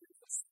Jesus.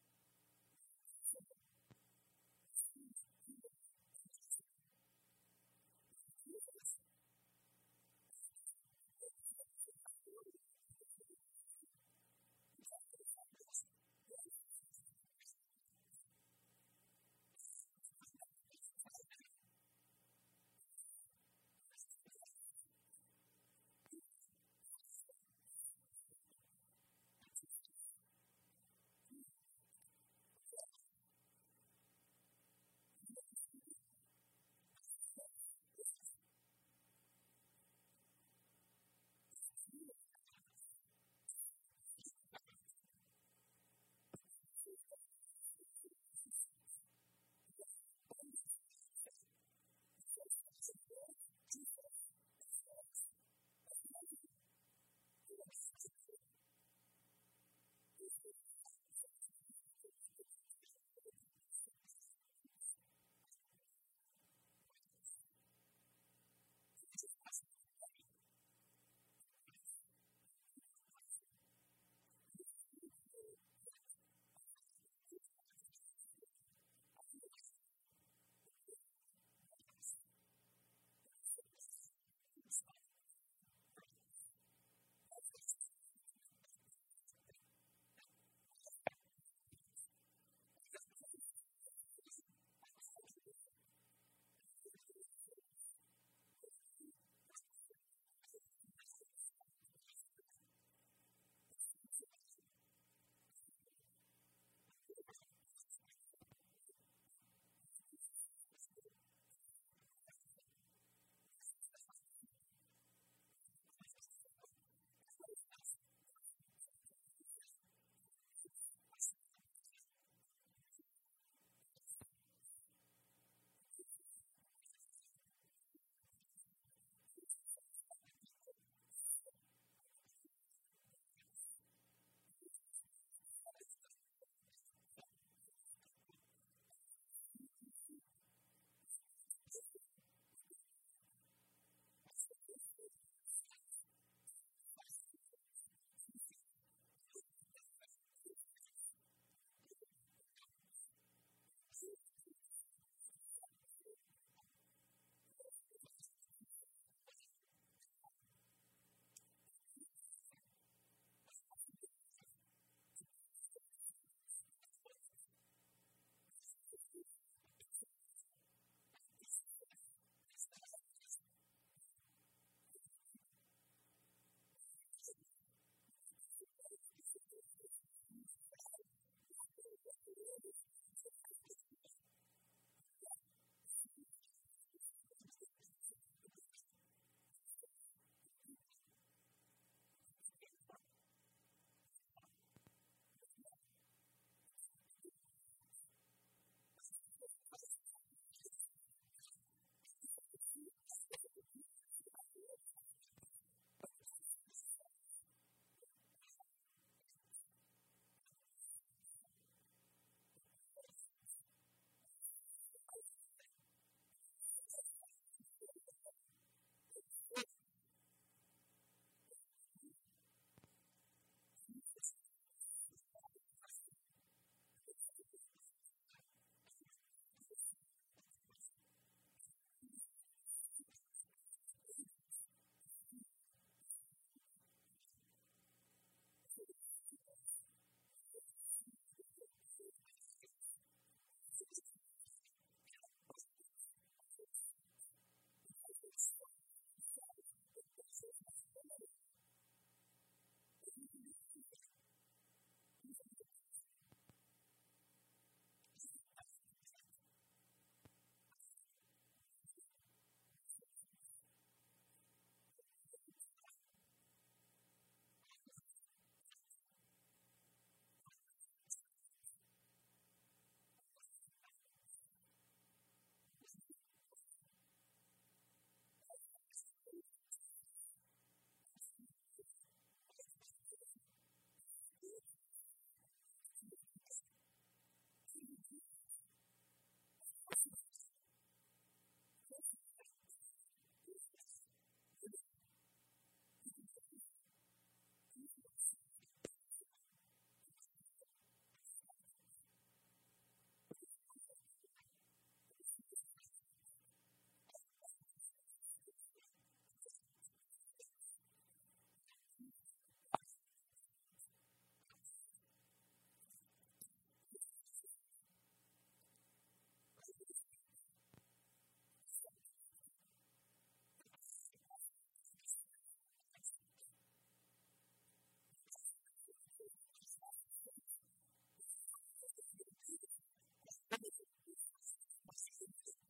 must be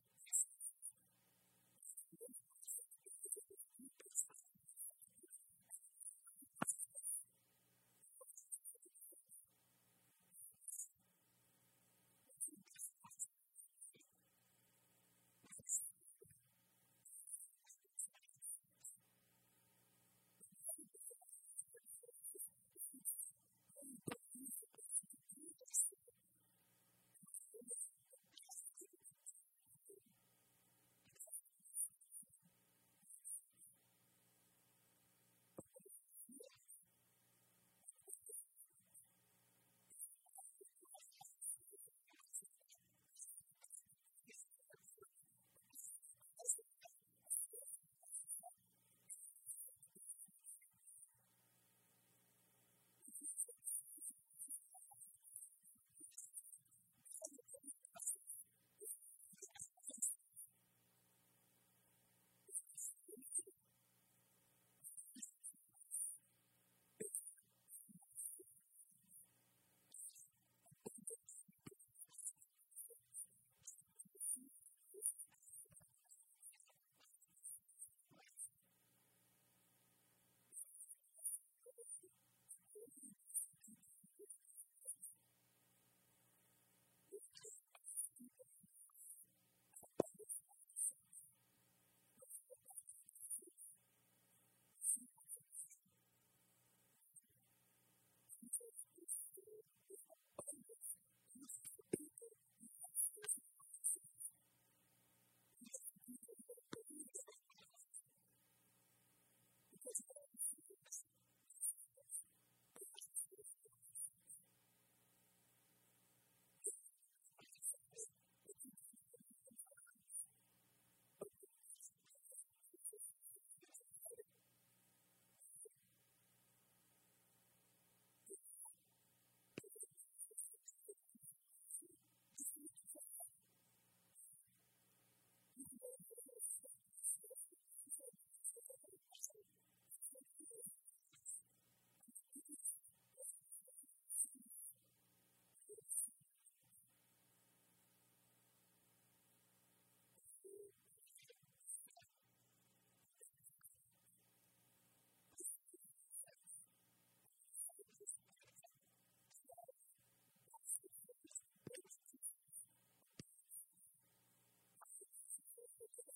Thank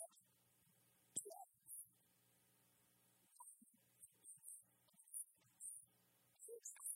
you.